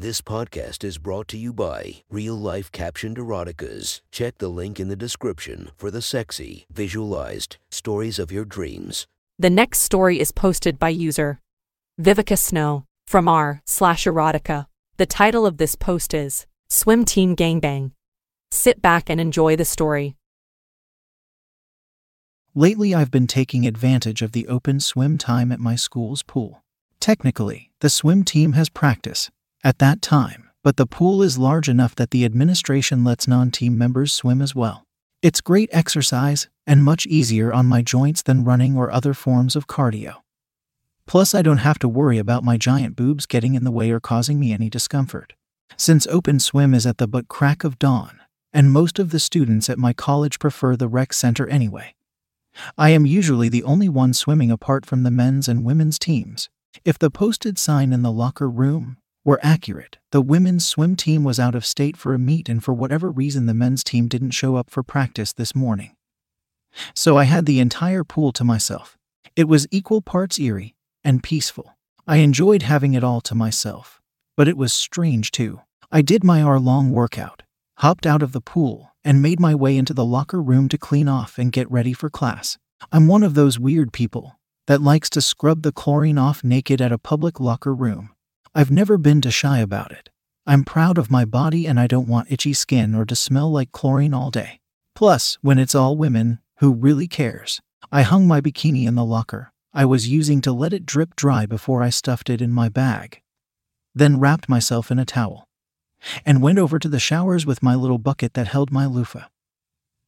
This podcast is brought to you by Real Life Captioned Eroticas. Check the link in the description for the sexy, visualized stories of your dreams. The next story is posted by user Vivica Snow from r slash erotica. The title of this post is Swim Team Gangbang. Sit back and enjoy the story. Lately, I've been taking advantage of the open swim time at my school's pool. Technically, the swim team has practice at that time, but the pool is large enough that the administration lets non team members swim as well. It's great exercise and much easier on my joints than running or other forms of cardio. Plus, I don't have to worry about my giant boobs getting in the way or causing me any discomfort. Since open swim is at the but crack of dawn, and most of the students at my college prefer the rec center anyway, I am usually the only one swimming apart from the men's and women's teams. If the posted sign in the locker room were accurate, the women's swim team was out of state for a meet, and for whatever reason, the men's team didn't show up for practice this morning. So I had the entire pool to myself. It was equal parts eerie and peaceful. I enjoyed having it all to myself, but it was strange too. I did my hour long workout, hopped out of the pool, and made my way into the locker room to clean off and get ready for class. I'm one of those weird people that likes to scrub the chlorine off naked at a public locker room. I've never been too shy about it. I'm proud of my body and I don't want itchy skin or to smell like chlorine all day. Plus, when it's all women, who really cares? I hung my bikini in the locker I was using to let it drip dry before I stuffed it in my bag. Then wrapped myself in a towel and went over to the showers with my little bucket that held my loofah.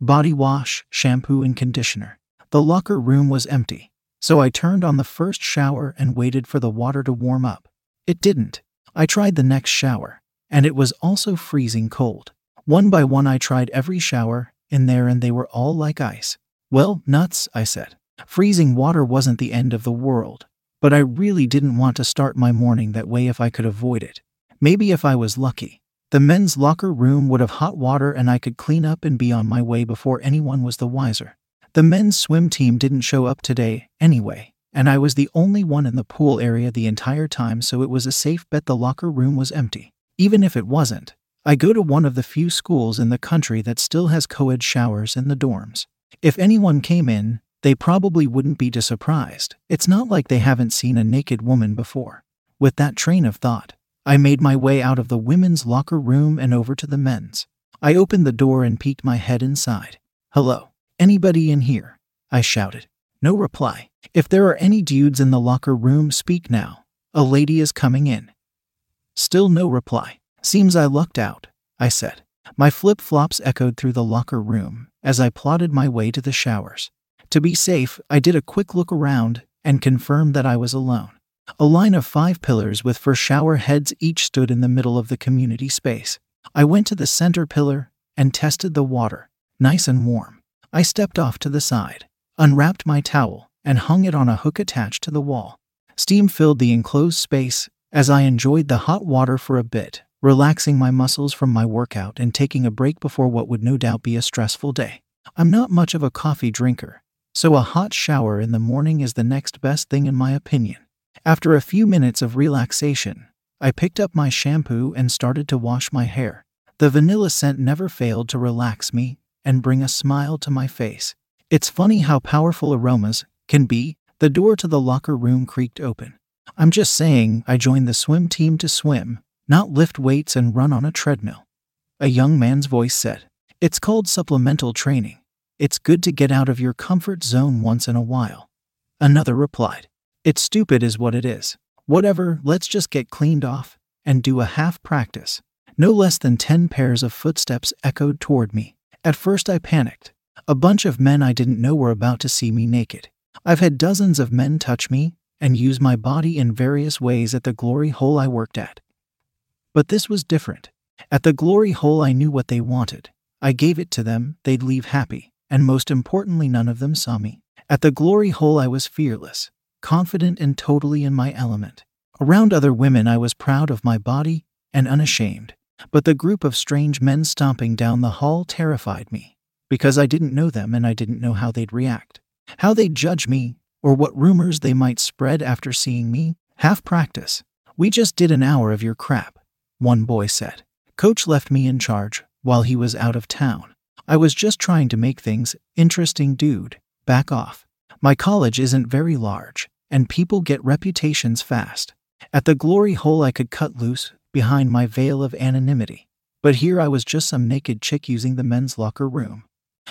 Body wash, shampoo, and conditioner. The locker room was empty, so I turned on the first shower and waited for the water to warm up. It didn't. I tried the next shower, and it was also freezing cold. One by one, I tried every shower in there, and they were all like ice. Well, nuts, I said. Freezing water wasn't the end of the world, but I really didn't want to start my morning that way if I could avoid it. Maybe if I was lucky. The men's locker room would have hot water and I could clean up and be on my way before anyone was the wiser. The men's swim team didn't show up today, anyway, and I was the only one in the pool area the entire time, so it was a safe bet the locker room was empty. Even if it wasn't, I go to one of the few schools in the country that still has co ed showers in the dorms. If anyone came in, they probably wouldn't be too surprised. It's not like they haven't seen a naked woman before. With that train of thought, I made my way out of the women's locker room and over to the men's. I opened the door and peeked my head inside. Hello. Anybody in here? I shouted. No reply. If there are any dudes in the locker room, speak now. A lady is coming in. Still no reply. Seems I lucked out, I said. My flip flops echoed through the locker room as I plodded my way to the showers. To be safe, I did a quick look around and confirmed that I was alone. A line of five pillars with four shower heads each stood in the middle of the community space. I went to the center pillar and tested the water, nice and warm. I stepped off to the side, unwrapped my towel, and hung it on a hook attached to the wall. Steam filled the enclosed space as I enjoyed the hot water for a bit, relaxing my muscles from my workout and taking a break before what would no doubt be a stressful day. I'm not much of a coffee drinker, so a hot shower in the morning is the next best thing in my opinion. After a few minutes of relaxation, I picked up my shampoo and started to wash my hair. The vanilla scent never failed to relax me and bring a smile to my face. It's funny how powerful aromas can be. The door to the locker room creaked open. I'm just saying, I joined the swim team to swim, not lift weights and run on a treadmill. A young man's voice said, It's called supplemental training. It's good to get out of your comfort zone once in a while. Another replied, it's stupid, is what it is. Whatever, let's just get cleaned off and do a half practice. No less than 10 pairs of footsteps echoed toward me. At first, I panicked. A bunch of men I didn't know were about to see me naked. I've had dozens of men touch me and use my body in various ways at the glory hole I worked at. But this was different. At the glory hole, I knew what they wanted. I gave it to them, they'd leave happy, and most importantly, none of them saw me. At the glory hole, I was fearless confident and totally in my element. Around other women, I was proud of my body and unashamed. But the group of strange men stomping down the hall terrified me, because I didn't know them and I didn't know how they'd react, how they'd judge me, or what rumors they might spread after seeing me. Half practice. We just did an hour of your crap. one boy said. Coach left me in charge while he was out of town. I was just trying to make things interesting, dude. Back off. My college isn't very large, and people get reputations fast. At the glory hole, I could cut loose behind my veil of anonymity. But here I was just some naked chick using the men's locker room.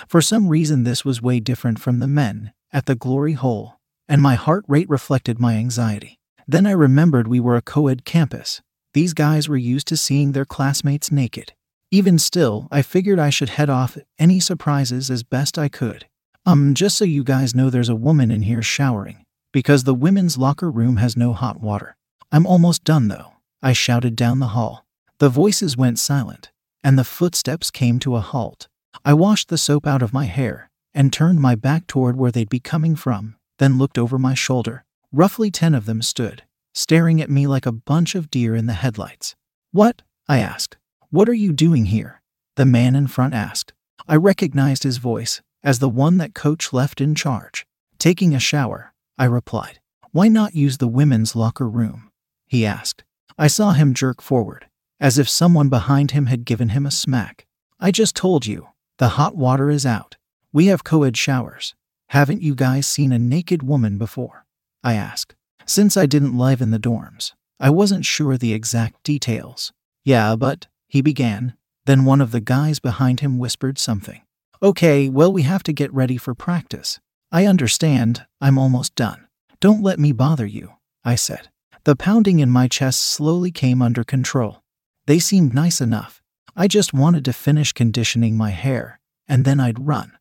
For some reason, this was way different from the men at the glory hole, and my heart rate reflected my anxiety. Then I remembered we were a co ed campus. These guys were used to seeing their classmates naked. Even still, I figured I should head off any surprises as best I could. Um, just so you guys know, there's a woman in here showering, because the women's locker room has no hot water. I'm almost done though, I shouted down the hall. The voices went silent, and the footsteps came to a halt. I washed the soap out of my hair and turned my back toward where they'd be coming from, then looked over my shoulder. Roughly ten of them stood, staring at me like a bunch of deer in the headlights. What? I asked. What are you doing here? The man in front asked. I recognized his voice as the one that Coach left in charge. Taking a shower, I replied. Why not use the women's locker room? He asked. I saw him jerk forward, as if someone behind him had given him a smack. I just told you, the hot water is out. We have co ed showers. Haven't you guys seen a naked woman before? I asked. Since I didn't live in the dorms, I wasn't sure the exact details. Yeah, but, he began. Then one of the guys behind him whispered something. Okay, well, we have to get ready for practice. I understand, I'm almost done. Don't let me bother you, I said. The pounding in my chest slowly came under control. They seemed nice enough. I just wanted to finish conditioning my hair, and then I'd run.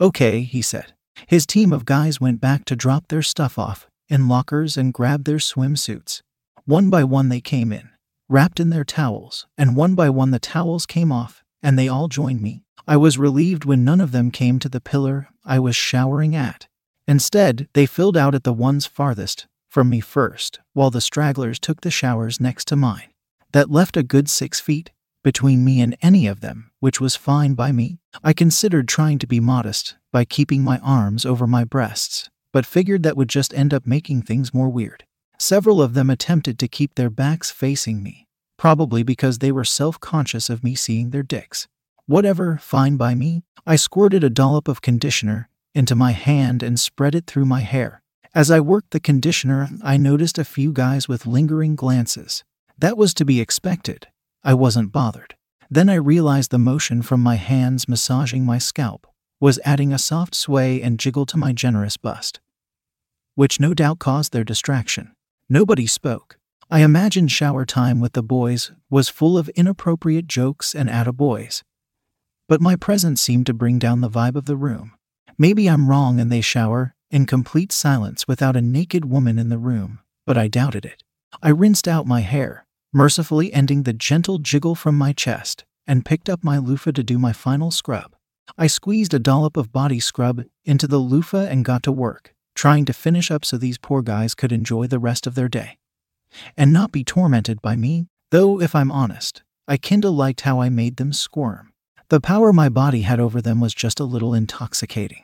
Okay, he said. His team of guys went back to drop their stuff off in lockers and grab their swimsuits. One by one, they came in wrapped in their towels, and one by one the towels came off, and they all joined me. I was relieved when none of them came to the pillar I was showering at. Instead, they filled out at the ones farthest from me first, while the stragglers took the showers next to mine. That left a good six feet between me and any of them, which was fine by me. I considered trying to be modest by keeping my arms over my breasts, but figured that would just end up making things more weird. Several of them attempted to keep their backs facing me, probably because they were self conscious of me seeing their dicks. Whatever, fine by me. I squirted a dollop of conditioner into my hand and spread it through my hair. As I worked the conditioner, I noticed a few guys with lingering glances. That was to be expected. I wasn't bothered. Then I realized the motion from my hands massaging my scalp was adding a soft sway and jiggle to my generous bust, which no doubt caused their distraction. Nobody spoke. I imagined shower time with the boys was full of inappropriate jokes and attaboys. But my presence seemed to bring down the vibe of the room. Maybe I'm wrong and they shower in complete silence without a naked woman in the room, but I doubted it. I rinsed out my hair, mercifully ending the gentle jiggle from my chest, and picked up my loofah to do my final scrub. I squeezed a dollop of body scrub into the loofah and got to work trying to finish up so these poor guys could enjoy the rest of their day. And not be tormented by me, though, if I'm honest, I kinda liked how I made them squirm. The power my body had over them was just a little intoxicating.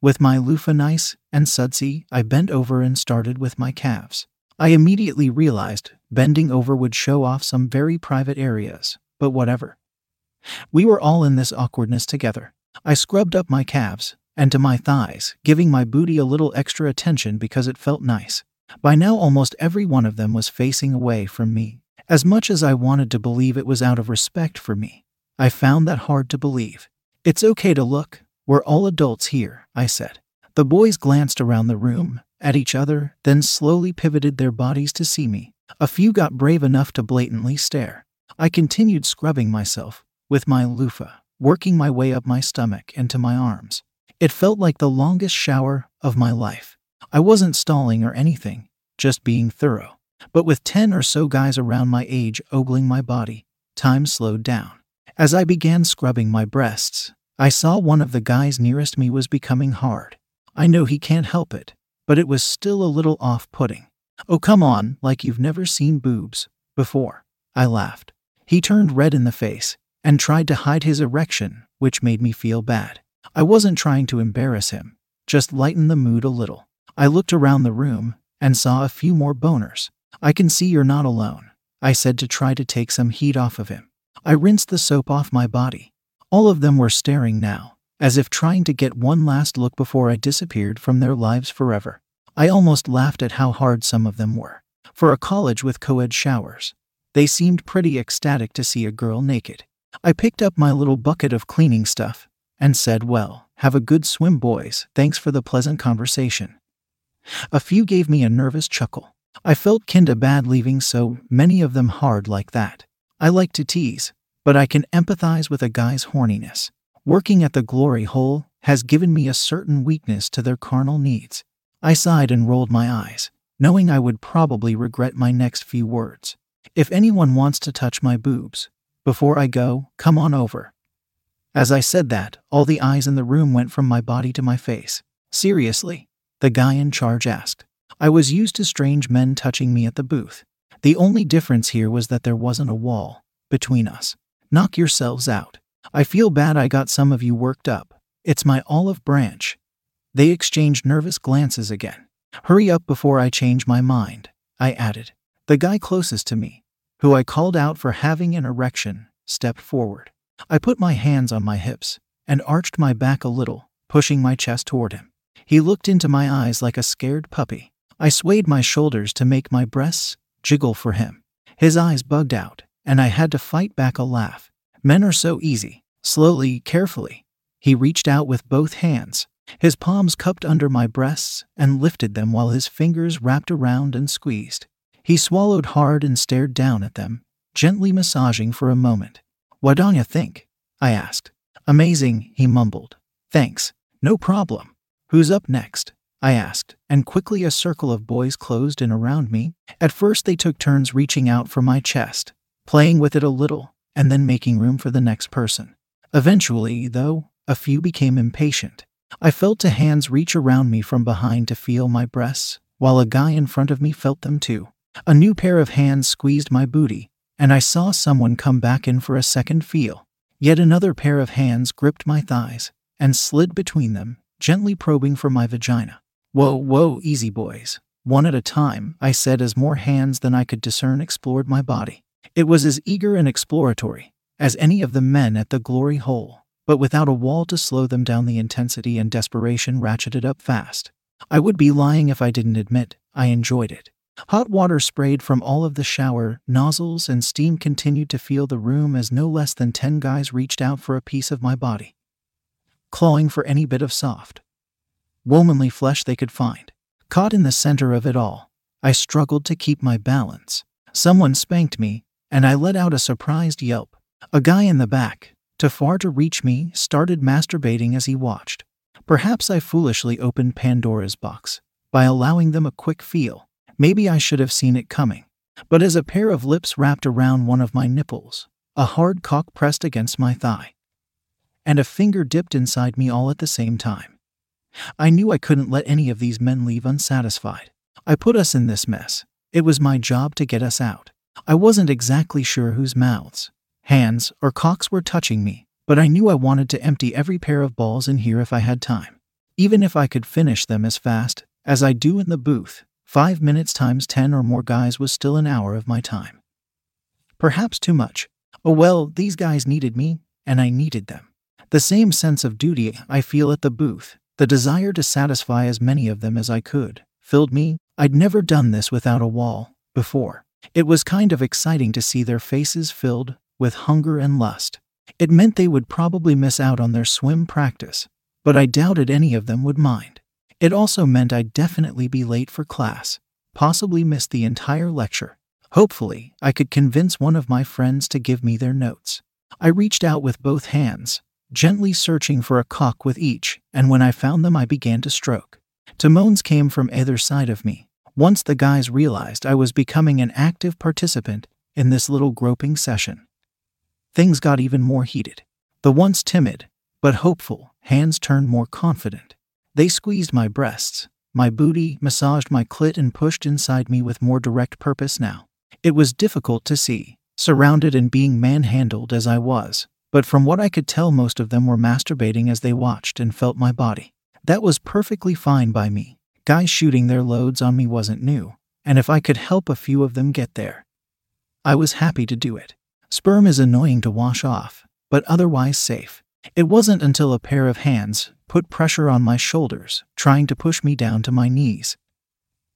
With my loofah nice and sudsy, I bent over and started with my calves. I immediately realized bending over would show off some very private areas, but whatever. We were all in this awkwardness together. I scrubbed up my calves, and to my thighs, giving my booty a little extra attention because it felt nice. By now, almost every one of them was facing away from me. As much as I wanted to believe it was out of respect for me, I found that hard to believe. It's okay to look. We're all adults here, I said. The boys glanced around the room, at each other, then slowly pivoted their bodies to see me. A few got brave enough to blatantly stare. I continued scrubbing myself with my loofah, working my way up my stomach and to my arms. It felt like the longest shower of my life. I wasn't stalling or anything, just being thorough. But with 10 or so guys around my age ogling my body, time slowed down. As I began scrubbing my breasts, I saw one of the guys nearest me was becoming hard. I know he can't help it, but it was still a little off putting. Oh, come on, like you've never seen boobs before. I laughed. He turned red in the face and tried to hide his erection, which made me feel bad. I wasn't trying to embarrass him, just lighten the mood a little. I looked around the room and saw a few more boners. I can see you're not alone. I said to try to take some heat off of him. I rinsed the soap off my body. All of them were staring now, as if trying to get one last look before I disappeared from their lives forever. I almost laughed at how hard some of them were. For a college with co ed showers, they seemed pretty ecstatic to see a girl naked. I picked up my little bucket of cleaning stuff and said, Well, have a good swim, boys. Thanks for the pleasant conversation. A few gave me a nervous chuckle. I felt kinda bad leaving so many of them hard like that. I like to tease, but I can empathize with a guy's horniness. Working at the glory hole has given me a certain weakness to their carnal needs. I sighed and rolled my eyes, knowing I would probably regret my next few words. If anyone wants to touch my boobs, before I go, come on over. As I said that, all the eyes in the room went from my body to my face. Seriously? The guy in charge asked. I was used to strange men touching me at the booth. The only difference here was that there wasn't a wall between us. Knock yourselves out. I feel bad I got some of you worked up. It's my olive branch. They exchanged nervous glances again. Hurry up before I change my mind, I added. The guy closest to me, who I called out for having an erection, stepped forward. I put my hands on my hips and arched my back a little, pushing my chest toward him. He looked into my eyes like a scared puppy. I swayed my shoulders to make my breasts jiggle for him. His eyes bugged out, and I had to fight back a laugh. Men are so easy. Slowly, carefully, he reached out with both hands. His palms cupped under my breasts and lifted them while his fingers wrapped around and squeezed. He swallowed hard and stared down at them, gently massaging for a moment. What you think? I asked. Amazing, he mumbled. Thanks. No problem. Who's up next? I asked, and quickly a circle of boys closed in around me. At first, they took turns reaching out for my chest, playing with it a little, and then making room for the next person. Eventually, though, a few became impatient. I felt a hands reach around me from behind to feel my breasts, while a guy in front of me felt them too. A new pair of hands squeezed my booty, and I saw someone come back in for a second feel. Yet another pair of hands gripped my thighs and slid between them, gently probing for my vagina. Whoa, whoa, easy boys. One at a time, I said as more hands than I could discern explored my body. It was as eager and exploratory as any of the men at the glory hole, but without a wall to slow them down, the intensity and desperation ratcheted up fast. I would be lying if I didn't admit I enjoyed it. Hot water sprayed from all of the shower nozzles, and steam continued to fill the room as no less than ten guys reached out for a piece of my body, clawing for any bit of soft, womanly flesh they could find. Caught in the center of it all, I struggled to keep my balance. Someone spanked me, and I let out a surprised yelp. A guy in the back, too far to reach me, started masturbating as he watched. Perhaps I foolishly opened Pandora's box by allowing them a quick feel. Maybe I should have seen it coming. But as a pair of lips wrapped around one of my nipples, a hard cock pressed against my thigh, and a finger dipped inside me all at the same time. I knew I couldn't let any of these men leave unsatisfied. I put us in this mess. It was my job to get us out. I wasn't exactly sure whose mouths, hands, or cocks were touching me, but I knew I wanted to empty every pair of balls in here if I had time. Even if I could finish them as fast as I do in the booth, five minutes times ten or more guys was still an hour of my time. Perhaps too much. Oh well, these guys needed me, and I needed them. The same sense of duty I feel at the booth the desire to satisfy as many of them as I could filled me. I'd never done this without a wall before. It was kind of exciting to see their faces filled with hunger and lust. It meant they would probably miss out on their swim practice, but I doubted any of them would mind. It also meant I'd definitely be late for class, possibly miss the entire lecture. Hopefully, I could convince one of my friends to give me their notes. I reached out with both hands, gently searching for a cock with each, and when I found them, I began to stroke. Moans came from either side of me. Once the guys realized I was becoming an active participant in this little groping session, things got even more heated. The once timid, but hopeful, hands turned more confident. They squeezed my breasts, my booty, massaged my clit, and pushed inside me with more direct purpose now. It was difficult to see, surrounded and being manhandled as I was, but from what I could tell, most of them were masturbating as they watched and felt my body. That was perfectly fine by me. Guys shooting their loads on me wasn't new, and if I could help a few of them get there, I was happy to do it. Sperm is annoying two wash off, but otherwise safe. It wasn't until a pair of hands put pressure on my shoulders, trying to push me down to my knees.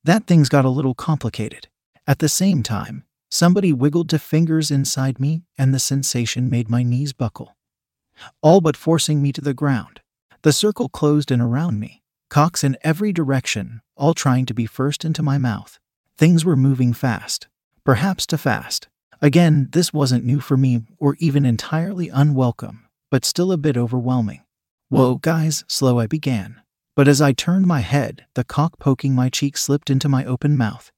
That things got a little complicated. At the same time, somebody wiggled to fingers inside me, and the sensation made my knees buckle, all but forcing me to the ground. The circle closed in around me, cocks in every direction, all trying to be first into my mouth. Things were moving fast, perhaps too fast. Again, this wasn't new for me or even entirely unwelcome, but still a bit overwhelming. Whoa, guys, slow I began. But as I turned my head, the cock poking my cheek slipped into my open mouth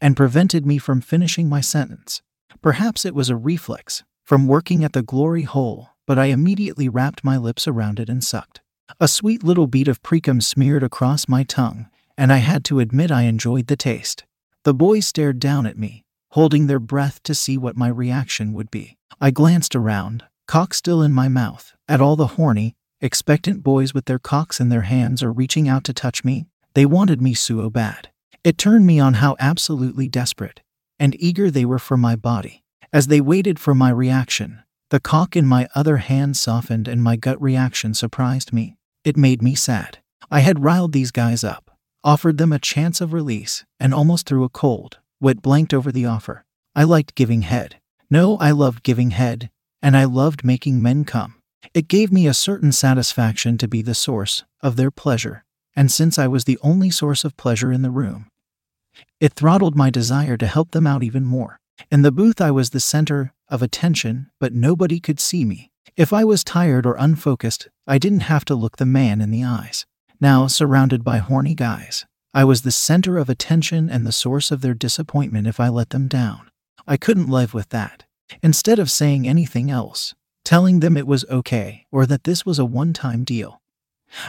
and prevented me from finishing my sentence. Perhaps it was a reflex from working at the glory hole, but I immediately wrapped my lips around it and sucked. A sweet little bead of precum smeared across my tongue, and I had to admit I enjoyed the taste. The boys stared down at me, holding their breath to see what my reaction would be. I glanced around, cock still in my mouth, at all the horny, expectant boys with their cocks in their hands or reaching out to touch me. They wanted me so bad. It turned me on how absolutely desperate and eager they were for my body. As they waited for my reaction, the cock in my other hand softened and my gut reaction surprised me. It made me sad. I had riled these guys up, offered them a chance of release, and almost threw a cold, wet blanked over the offer. I liked giving head. No, I loved giving head, and I loved making men come. It gave me a certain satisfaction to be the source of their pleasure, and since I was the only source of pleasure in the room, it throttled my desire to help them out even more. In the booth, I was the center of attention, but nobody could see me. If I was tired or unfocused, I didn't have to look the man in the eyes. Now, surrounded by horny guys, I was the center of attention and the source of their disappointment if I let them down. I couldn't live with that. Instead of saying anything else, telling them it was okay or that this was a one time deal,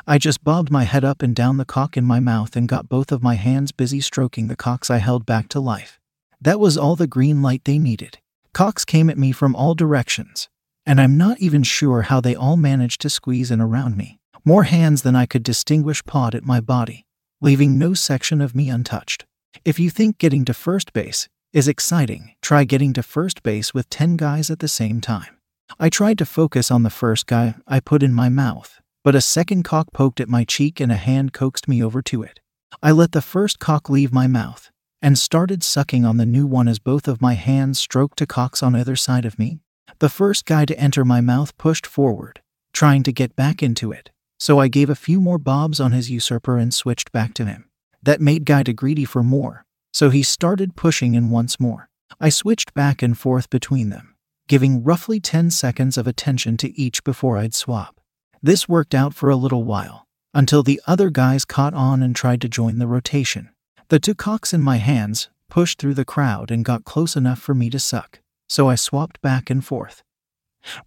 I just bobbed my head up and down the cock in my mouth and got both of my hands busy stroking the cocks I held back to life. That was all the green light they needed. Cocks came at me from all directions, and I'm not even sure how they all managed to squeeze in around me. More hands than I could distinguish pawed at my body leaving no section of me untouched. If you think getting to first base is exciting, try getting to first base with 10 guys at the same time. I tried to focus on the first guy I put in my mouth, but a second cock poked at my cheek and a hand coaxed me over two it. I let the first cock leave my mouth and started sucking on the new one as both of my hands stroked to cocks on either side of me. The first guy to enter my mouth pushed forward, trying to get back into it, so I gave a few more bobs on his usurper and switched back to him. That made Guy to greedy for more, so he started pushing in once more. I switched back and forth between them, giving roughly 10 seconds of attention to each before I'd swap. This worked out for a little while, until the other guys caught on and tried to join the rotation. The two cocks in my hands pushed through the crowd and got close enough for me to suck, so I swapped back and forth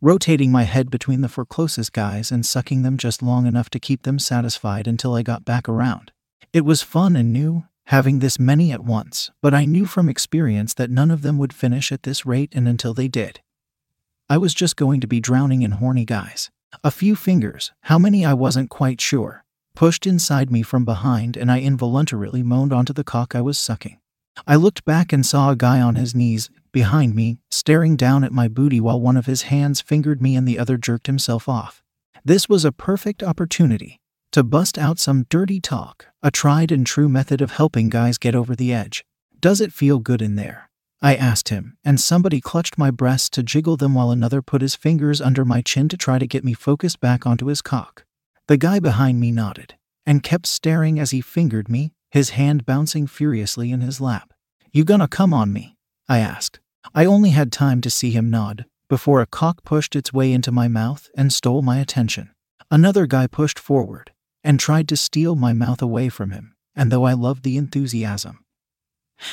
rotating my head between the four closest guys and sucking them just long enough to keep them satisfied until I got back around. It was fun and new, having this many at once, but I knew from experience that none of them would finish at this rate and until they did. I was just going to be drowning in horny guys. A few fingers, how many I wasn't quite sure, pushed inside me from behind and I involuntarily moaned onto the cock I was sucking. I looked back and saw a guy on his knees, behind me, staring down at my booty while one of his hands fingered me and the other jerked himself off. This was a perfect opportunity to bust out some dirty talk, a tried and true method of helping guys get over the edge. Does it feel good in there? I asked him, and somebody clutched my breasts to jiggle them while another put his fingers under my chin to try to get me focused back onto his cock. The guy behind me nodded and kept staring as he fingered me, his hand bouncing furiously in his lap. You gonna come on me? I asked. I only had time to see him nod before a cock pushed its way into my mouth and stole my attention. Another guy pushed forward and tried to steal my mouth away from him, and though I loved the enthusiasm,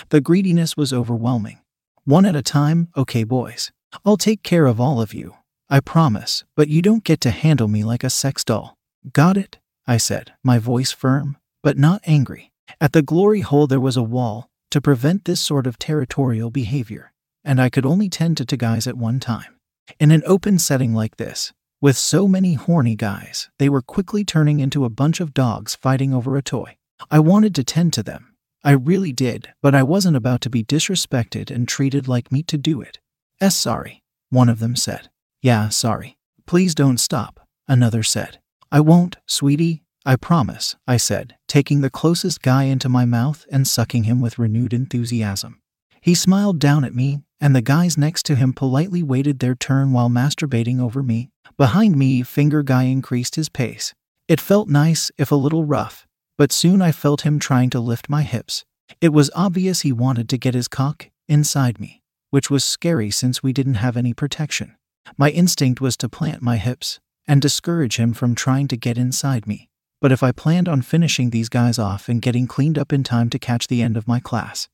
the greediness was overwhelming. One at a time, okay, boys. I'll take care of all of you. I promise, but you don't get to handle me like a sex doll. Got it? I said, my voice firm, but not angry. At the glory hole, there was a wall to prevent this sort of territorial behavior and I could only tend to two guys at one time. In an open setting like this, with so many horny guys, they were quickly turning into a bunch of dogs fighting over a toy. I wanted to tend to them, I really did, but I wasn't about to be disrespected and treated like meat to do it. S sorry, one of them said. Yeah, sorry. Please don't stop, another said. I won't, sweetie, I promise, I said, taking the closest guy into my mouth and sucking him with renewed enthusiasm. He smiled down at me, and the guys next to him politely waited their turn while masturbating over me. Behind me, Finger Guy increased his pace. It felt nice, if a little rough, but soon I felt him trying to lift my hips. It was obvious he wanted to get his cock inside me, which was scary since we didn't have any protection. My instinct was to plant my hips and discourage him from trying to get inside me. But if I planned on finishing these guys off and getting cleaned up in time to catch the end of my class,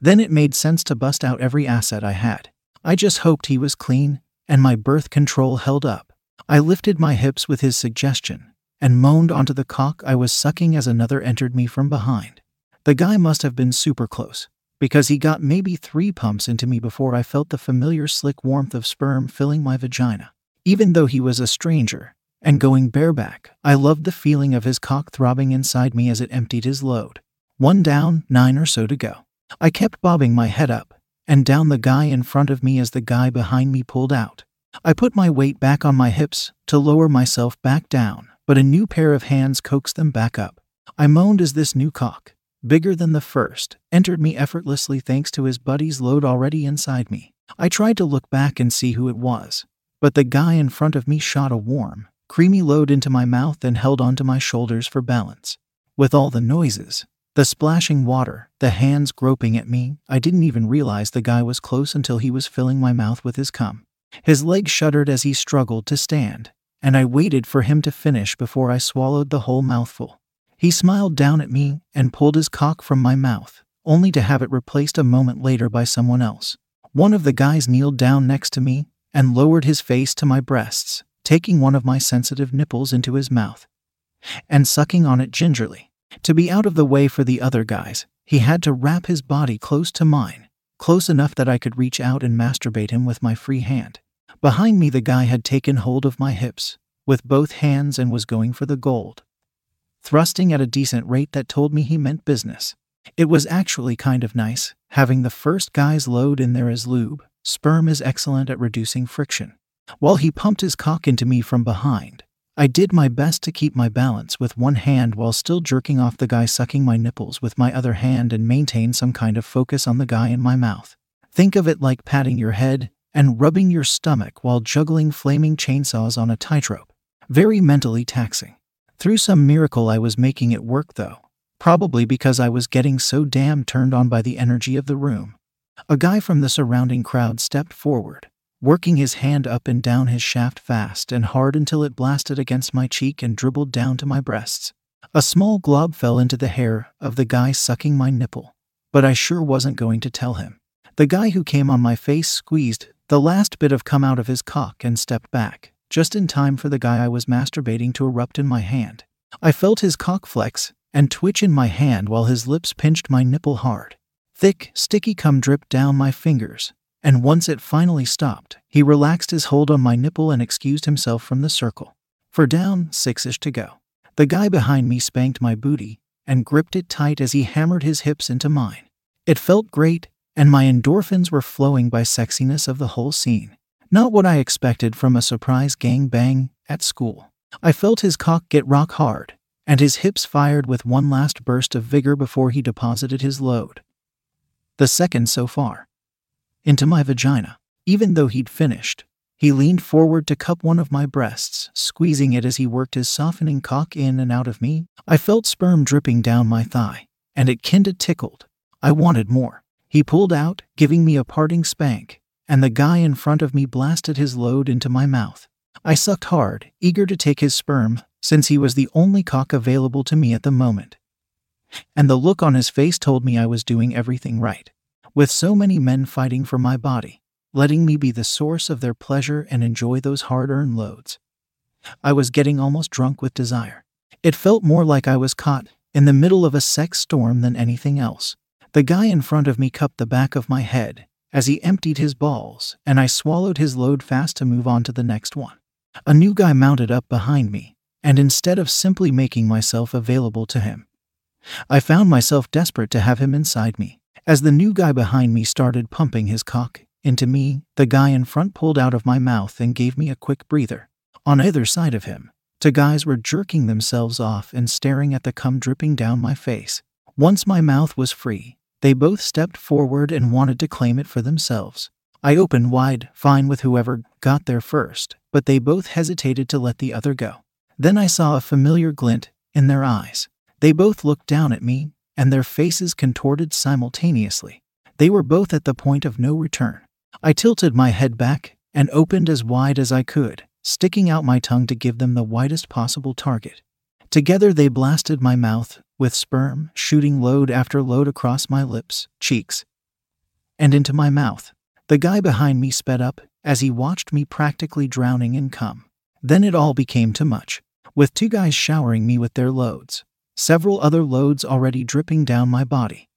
then it made sense to bust out every asset I had. I just hoped he was clean and my birth control held up. I lifted my hips with his suggestion and moaned onto the cock I was sucking as another entered me from behind. The guy must have been super close, because he got maybe three pumps into me before I felt the familiar slick warmth of sperm filling my vagina. Even though he was a stranger and going bareback, I loved the feeling of his cock throbbing inside me as it emptied his load. One down, nine or so to go. I kept bobbing my head up and down the guy in front of me as the guy behind me pulled out. I put my weight back on my hips to lower myself back down, but a new pair of hands coaxed them back up. I moaned as this new cock, bigger than the first, entered me effortlessly thanks to his buddy's load already inside me. I tried to look back and see who it was, but the guy in front of me shot a warm, creamy load into my mouth and held onto my shoulders for balance. With all the noises, the splashing water, the hands groping at me, I didn't even realize the guy was close until he was filling my mouth with his cum. His legs shuddered as he struggled to stand, and I waited for him to finish before I swallowed the whole mouthful. He smiled down at me and pulled his cock from my mouth, only to have it replaced a moment later by someone else. One of the guys kneeled down next to me and lowered his face to my breasts, taking one of my sensitive nipples into his mouth and sucking on it gingerly. To be out of the way for the other guys, he had to wrap his body close to mine, close enough that I could reach out and masturbate him with my free hand. Behind me, the guy had taken hold of my hips with both hands and was going for the gold, thrusting at a decent rate that told me he meant business. It was actually kind of nice, having the first guy's load in there as lube. Sperm is excellent at reducing friction. While he pumped his cock into me from behind, I did my best to keep my balance with one hand while still jerking off the guy sucking my nipples with my other hand and maintain some kind of focus on the guy in my mouth. Think of it like patting your head and rubbing your stomach while juggling flaming chainsaws on a tightrope. Very mentally taxing. Through some miracle, I was making it work though, probably because I was getting so damn turned on by the energy of the room. A guy from the surrounding crowd stepped forward working his hand up and down his shaft fast and hard until it blasted against my cheek and dribbled down to my breasts. A small glob fell into the hair of the guy sucking my nipple, but I sure wasn't going to tell him. The guy who came on my face squeezed the last bit of cum out of his cock and stepped back, just in time for the guy I was masturbating to erupt in my hand. I felt his cock flex and twitch in my hand while his lips pinched my nipple hard. Thick, sticky cum dripped down my fingers, and once it finally stopped, he relaxed his hold on my nipple and excused himself from the circle. Four down, six ish to go. The guy behind me spanked my booty and gripped it tight as he hammered his hips into mine. It felt great, and my endorphins were flowing by sexiness of the whole scene. Not what I expected from a surprise gang bang at school. I felt his cock get rock hard, and his hips fired with one last burst of vigor before he deposited his load. The second so far into my vagina. Even though he'd finished, he leaned forward to cup one of my breasts, squeezing it as he worked his softening cock in and out of me. I felt sperm dripping down my thigh, and it kinda tickled. I wanted more. He pulled out, giving me a parting spank, and the guy in front of me blasted his load into my mouth. I sucked hard, eager to take his sperm, since he was the only cock available to me at the moment. And the look on his face told me I was doing everything right. With so many men fighting for my body, letting me be the source of their pleasure and enjoy those hard earned loads, I was getting almost drunk with desire. It felt more like I was caught in the middle of a sex storm than anything else. The guy in front of me cupped the back of my head as he emptied his balls, and I swallowed his load fast to move on to the next one. A new guy mounted up behind me, and instead of simply making myself available to him, I found myself desperate to have him inside me. As the new guy behind me started pumping his cock into me, the guy in front pulled out of my mouth and gave me a quick breather. On either side of him, two guys were jerking themselves off and staring at the cum dripping down my face. Once my mouth was free, they both stepped forward and wanted to claim it for themselves. I opened wide, fine with whoever got there first, but they both hesitated to let the other go. Then I saw a familiar glint in their eyes. They both looked down at me, and their faces contorted simultaneously. They were both at the point of no return. I tilted my head back and opened as wide as I could, sticking out my tongue to give them the widest possible target. Together they blasted my mouth with sperm, shooting load after load across my lips, cheeks, and into my mouth. The guy behind me sped up as he watched me practically drowning in cum. Then it all became too much, with two guys showering me with their loads, several other loads already dripping down my body.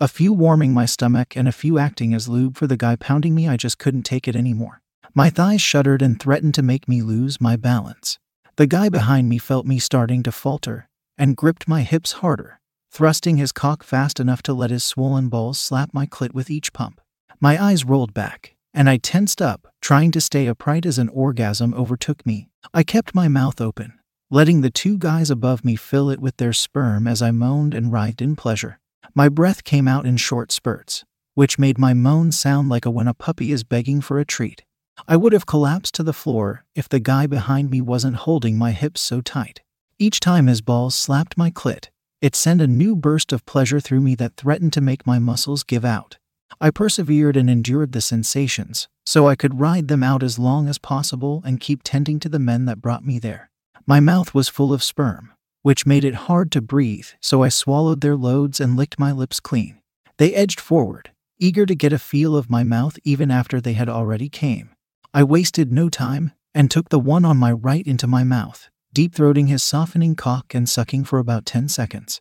A few warming my stomach and a few acting as lube for the guy pounding me. I just couldn't take it anymore. My thighs shuddered and threatened to make me lose my balance. The guy behind me felt me starting to falter and gripped my hips harder, thrusting his cock fast enough to let his swollen balls slap my clit with each pump. My eyes rolled back, and I tensed up, trying to stay upright as an orgasm overtook me. I kept my mouth open, letting the two guys above me fill it with their sperm as I moaned and writhed in pleasure. My breath came out in short spurts, which made my moan sound like a when a puppy is begging for a treat. I would have collapsed to the floor if the guy behind me wasn't holding my hips so tight. Each time his balls slapped my clit, it sent a new burst of pleasure through me that threatened to make my muscles give out. I persevered and endured the sensations, so I could ride them out as long as possible and keep tending to the men that brought me there. My mouth was full of sperm, which made it hard to breathe, so I swallowed their loads and licked my lips clean. They edged forward, eager to get a feel of my mouth even after they had already came. I wasted no time and took the one on my right into my mouth, deep throating his softening cock and sucking for about 10 seconds.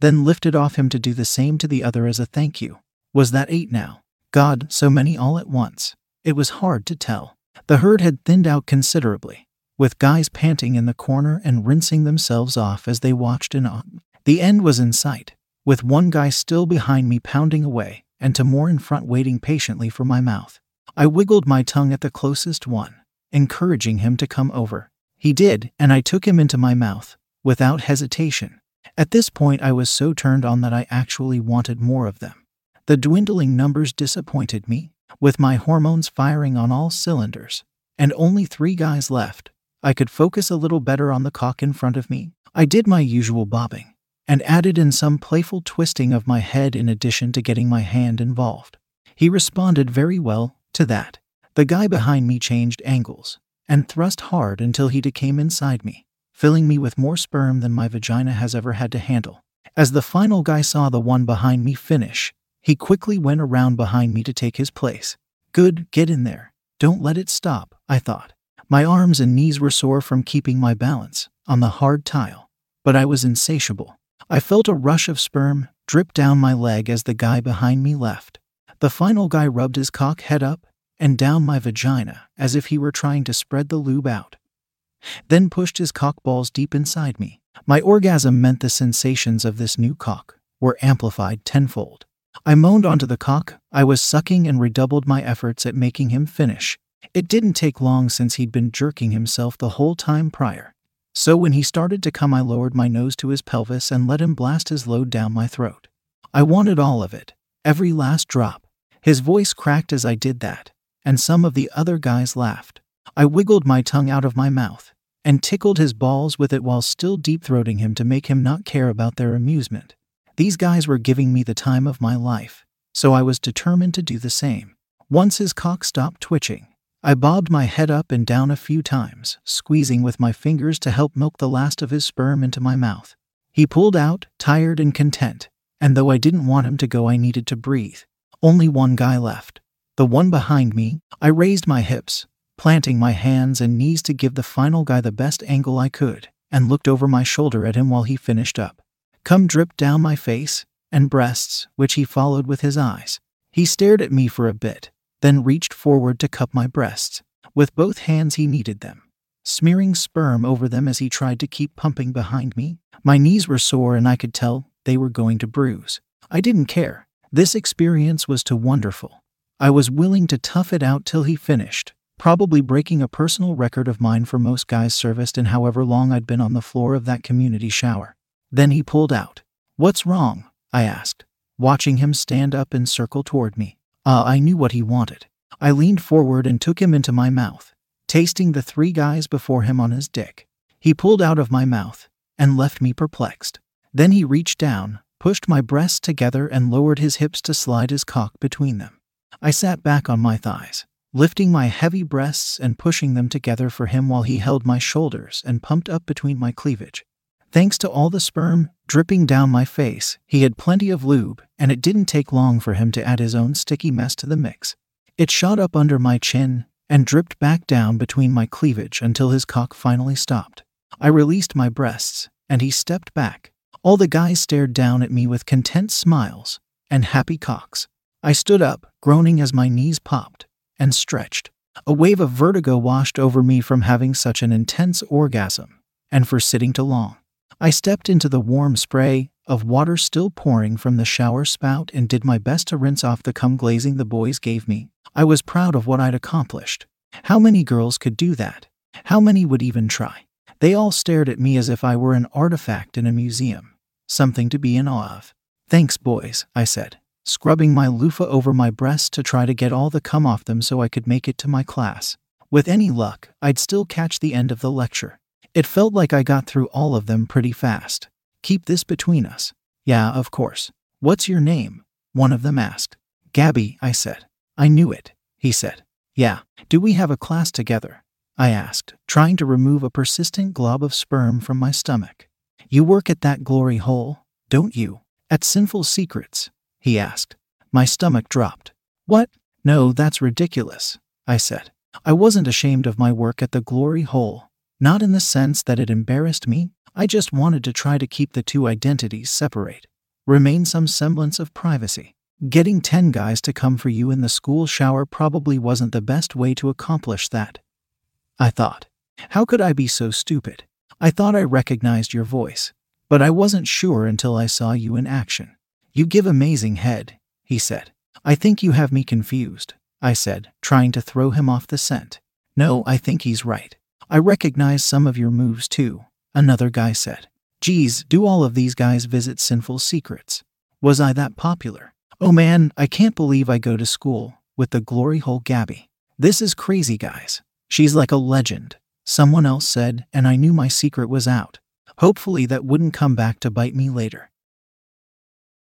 Then lifted off him to do the same to the other as a thank you. Was that eight now? God, so many all at once. It was hard to tell. The herd had thinned out considerably, with guys panting in the corner and rinsing themselves off as they watched in awe. The end was in sight, with one guy still behind me pounding away, and two more in front waiting patiently for my mouth. I wiggled my tongue at the closest one, encouraging him to come over. He did, and I took him into my mouth, without hesitation. At this point, I was so turned on that I actually wanted more of them. The dwindling numbers disappointed me, with my hormones firing on all cylinders, and only three guys left. I could focus a little better on the cock in front of me. I did my usual bobbing, and added in some playful twisting of my head in addition to getting my hand involved. He responded very well to that. The guy behind me changed angles and thrust hard until he came inside me, filling me with more sperm than my vagina has ever had to handle. As the final guy saw the one behind me finish, he quickly went around behind me to take his place. Good, get in there. Don't let it stop, I thought. My arms and knees were sore from keeping my balance on the hard tile, but I was insatiable. I felt a rush of sperm drip down my leg as the guy behind me left. The final guy rubbed his cock head up and down my vagina as if he were trying to spread the lube out. Then pushed his cock balls deep inside me. My orgasm meant the sensations of this new cock were amplified tenfold. I moaned onto the cock. I was sucking and redoubled my efforts at making him finish. It didn't take long since he'd been jerking himself the whole time prior. So when he started to come, I lowered my nose to his pelvis and let him blast his load down my throat. I wanted all of it, every last drop. His voice cracked as I did that, and some of the other guys laughed. I wiggled my tongue out of my mouth and tickled his balls with it while still deep throating him to make him not care about their amusement. These guys were giving me the time of my life, so I was determined to do the same. Once his cock stopped twitching, I bobbed my head up and down a few times, squeezing with my fingers to help milk the last of his sperm into my mouth. He pulled out, tired and content, and though I didn't want him to go, I needed to breathe. Only one guy left. The one behind me, I raised my hips, planting my hands and knees to give the final guy the best angle I could, and looked over my shoulder at him while he finished up. Cum dripped down my face and breasts, which he followed with his eyes. He stared at me for a bit, then reached forward to cup my breasts. With both hands, he kneaded them, smearing sperm over them as he tried to keep pumping behind me. My knees were sore and I could tell they were going to bruise. I didn't care. This experience was too wonderful. I was willing to tough it out till he finished, probably breaking a personal record of mine for most guys serviced in however long I'd been on the floor of that community shower. Then he pulled out. What's wrong? I asked, watching him stand up and circle toward me. Ah, I knew what he wanted. I leaned forward and took him into my mouth, tasting the three guys before him on his dick. He pulled out of my mouth and left me perplexed. Then he reached down, pushed my breasts together, and lowered his hips to slide his cock between them. I sat back on my thighs, lifting my heavy breasts and pushing them together for him while he held my shoulders and pumped up between my cleavage. Thanks to all the sperm dripping down my face, he had plenty of lube, and it didn't take long for him to add his own sticky mess to the mix. It shot up under my chin and dripped back down between my cleavage until his cock finally stopped. I released my breasts, and he stepped back. All the guys stared down at me with content smiles and happy cocks. I stood up, groaning as my knees popped, and stretched. A wave of vertigo washed over me from having such an intense orgasm, and for sitting too long. I stepped into the warm spray of water still pouring from the shower spout and did my best to rinse off the cum glazing the boys gave me. I was proud of what I'd accomplished. How many girls could do that? How many would even try? They all stared at me as if I were an artifact in a museum, something to be in awe of. Thanks, boys, I said, scrubbing my loofah over my breasts to try to get all the cum off them so I could make it to my class. With any luck, I'd still catch the end of the lecture. It felt like I got through all of them pretty fast. Keep this between us. Yeah, of course. What's your name? One of them asked. Gabby, I said. I knew it, he said. Yeah. Do we have a class together? I asked, trying to remove a persistent glob of sperm from my stomach. You work at that glory hole, don't you? At Sinful Secrets? he asked. My stomach dropped. What? No, that's ridiculous, I said. I wasn't ashamed of my work at the glory hole not in the sense that it embarrassed me, I just wanted to try to keep the two identities separate, remain some semblance of privacy. Getting 10 guys to come for you in the school shower probably wasn't the best way to accomplish that. I thought. How could I be so stupid? I thought I recognized your voice, but I wasn't sure until I saw you in action. You give amazing head, he said. I think you have me confused, I said, trying to throw him off the scent. No, I think he's right. I recognize some of your moves too, another guy said. Geez, do all of these guys visit Sinful Secrets? Was I that popular? Oh man, I can't believe I go to school with the glory hole Gabby. This is crazy, guys. She's like a legend, someone else said, and I knew my secret was out. Hopefully, that wouldn't come back to bite me later.